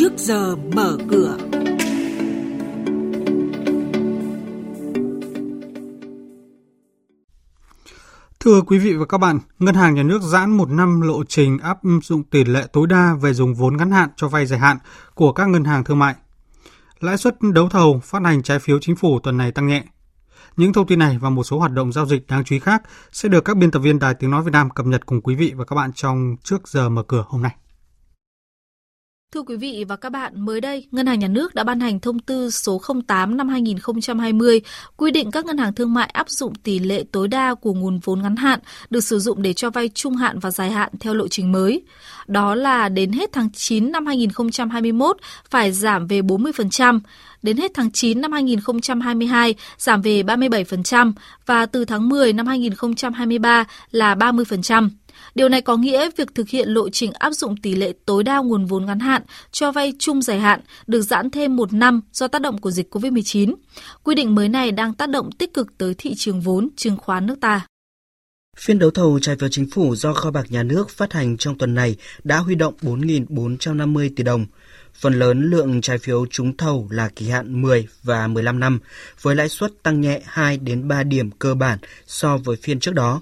trước giờ mở cửa. Thưa quý vị và các bạn, Ngân hàng Nhà nước giãn một năm lộ trình áp dụng tỷ lệ tối đa về dùng vốn ngắn hạn cho vay dài hạn của các ngân hàng thương mại. Lãi suất đấu thầu phát hành trái phiếu chính phủ tuần này tăng nhẹ. Những thông tin này và một số hoạt động giao dịch đáng chú ý khác sẽ được các biên tập viên Đài Tiếng Nói Việt Nam cập nhật cùng quý vị và các bạn trong trước giờ mở cửa hôm nay. Thưa quý vị và các bạn, mới đây, Ngân hàng Nhà nước đã ban hành thông tư số 08 năm 2020 quy định các ngân hàng thương mại áp dụng tỷ lệ tối đa của nguồn vốn ngắn hạn được sử dụng để cho vay trung hạn và dài hạn theo lộ trình mới. Đó là đến hết tháng 9 năm 2021 phải giảm về 40%, đến hết tháng 9 năm 2022 giảm về 37% và từ tháng 10 năm 2023 là 30%. Điều này có nghĩa việc thực hiện lộ trình áp dụng tỷ lệ tối đa nguồn vốn ngắn hạn cho vay chung dài hạn được giãn thêm một năm do tác động của dịch COVID-19. Quy định mới này đang tác động tích cực tới thị trường vốn chứng khoán nước ta. Phiên đấu thầu trái phiếu chính phủ do kho bạc nhà nước phát hành trong tuần này đã huy động 4.450 tỷ đồng. Phần lớn lượng trái phiếu trúng thầu là kỳ hạn 10 và 15 năm, với lãi suất tăng nhẹ 2 đến 3 điểm cơ bản so với phiên trước đó.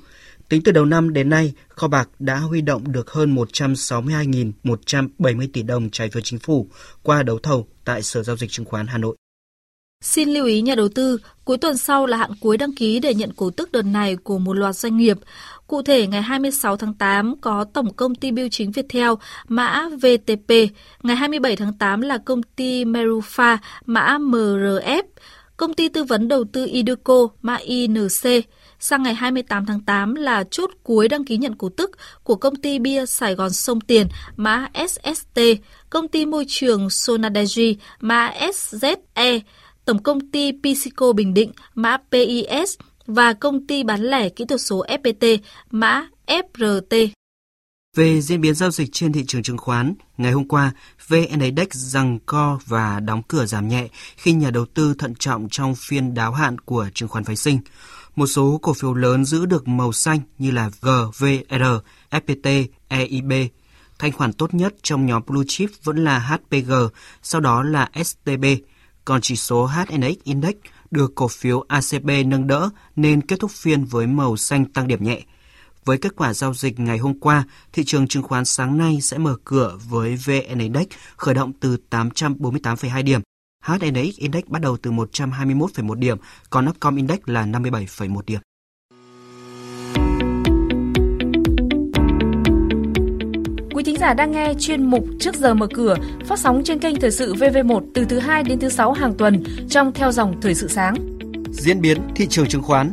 Tính từ đầu năm đến nay, kho bạc đã huy động được hơn 162.170 tỷ đồng trái phiếu chính phủ qua đấu thầu tại Sở Giao dịch Chứng khoán Hà Nội. Xin lưu ý nhà đầu tư, cuối tuần sau là hạn cuối đăng ký để nhận cổ tức đợt này của một loạt doanh nghiệp. Cụ thể, ngày 26 tháng 8 có Tổng Công ty Biêu chính Viettel mã VTP, ngày 27 tháng 8 là công ty Merufa mã MRF, công ty tư vấn đầu tư Iduco mã INC, sang ngày 28 tháng 8 là chốt cuối đăng ký nhận cổ tức của công ty bia Sài Gòn Sông Tiền mã SST, công ty môi trường Sonadegy, mã SZE, tổng công ty Pisico Bình Định mã PIS và công ty bán lẻ kỹ thuật số FPT mã FRT. Về diễn biến giao dịch trên thị trường chứng khoán, ngày hôm qua, VN Index rằng co và đóng cửa giảm nhẹ khi nhà đầu tư thận trọng trong phiên đáo hạn của chứng khoán phái sinh. Một số cổ phiếu lớn giữ được màu xanh như là GVR, FPT, EIB. Thanh khoản tốt nhất trong nhóm blue chip vẫn là HPG, sau đó là STB. Còn chỉ số HNX Index được cổ phiếu ACB nâng đỡ nên kết thúc phiên với màu xanh tăng điểm nhẹ. Với kết quả giao dịch ngày hôm qua, thị trường chứng khoán sáng nay sẽ mở cửa với VN Index khởi động từ 848,2 điểm, HNX Index bắt đầu từ 121,1 điểm, còn Upcom Index là 57,1 điểm. Quý thính giả đang nghe chuyên mục Trước giờ mở cửa phát sóng trên kênh Thời sự VV1 từ thứ 2 đến thứ 6 hàng tuần trong theo dòng Thời sự sáng. Diễn biến thị trường chứng khoán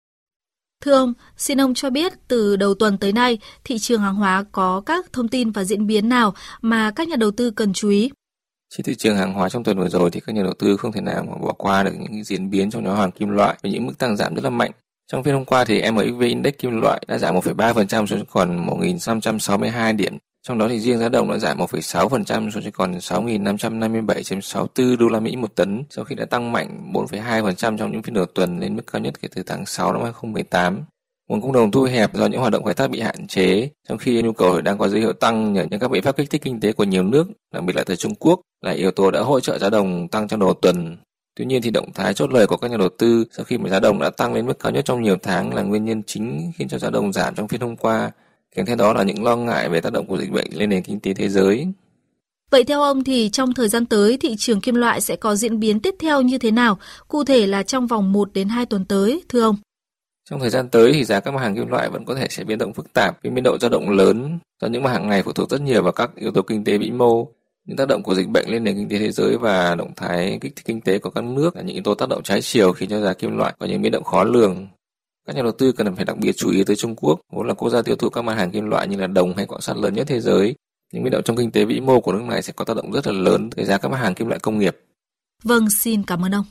Thưa ông, xin ông cho biết từ đầu tuần tới nay, thị trường hàng hóa có các thông tin và diễn biến nào mà các nhà đầu tư cần chú ý? Trên thị trường hàng hóa trong tuần vừa rồi thì các nhà đầu tư không thể nào mà bỏ qua được những diễn biến trong nhóm hàng kim loại với những mức tăng giảm rất là mạnh. Trong phiên hôm qua thì MXV Index kim loại đã giảm 1,3% xuống còn 1.562 điểm. Trong đó thì riêng giá đồng đã giảm 1,6% xuống chỉ còn 6.557,64 đô la Mỹ một tấn sau khi đã tăng mạnh 4,2% trong những phiên đầu tuần lên mức cao nhất kể từ tháng 6 năm 2018. Nguồn cung đồng thu hẹp do những hoạt động khai thác bị hạn chế, trong khi nhu cầu đang có dấu hiệu tăng nhờ những các biện pháp kích thích kinh tế của nhiều nước, đặc biệt là từ Trung Quốc, là yếu tố đã hỗ trợ giá đồng tăng trong đầu tuần. Tuy nhiên thì động thái chốt lời của các nhà đầu tư sau khi mà giá đồng đã tăng lên mức cao nhất trong nhiều tháng là nguyên nhân chính khiến cho giá đồng giảm trong phiên hôm qua. Kèm theo đó là những lo ngại về tác động của dịch bệnh lên nền kinh tế thế giới. Vậy theo ông thì trong thời gian tới thị trường kim loại sẽ có diễn biến tiếp theo như thế nào, cụ thể là trong vòng 1 đến 2 tuần tới, thưa ông? Trong thời gian tới thì giá các mặt hàng kim loại vẫn có thể sẽ biến động phức tạp với biên độ dao động lớn do những mặt hàng này phụ thuộc rất nhiều vào các yếu tố kinh tế vĩ mô. Những tác động của dịch bệnh lên nền kinh tế thế giới và động thái kích thích kinh tế của các nước là những yếu tố tác động trái chiều khiến cho giá kim loại có những biến động khó lường. Các nhà đầu tư cần phải đặc biệt chú ý tới Trung Quốc, vốn là quốc gia tiêu thụ các mặt hàng kim loại như là đồng hay quặng sắt lớn nhất thế giới. Những biến động trong kinh tế vĩ mô của nước này sẽ có tác động rất là lớn tới giá các mặt hàng kim loại công nghiệp. Vâng, xin cảm ơn ông.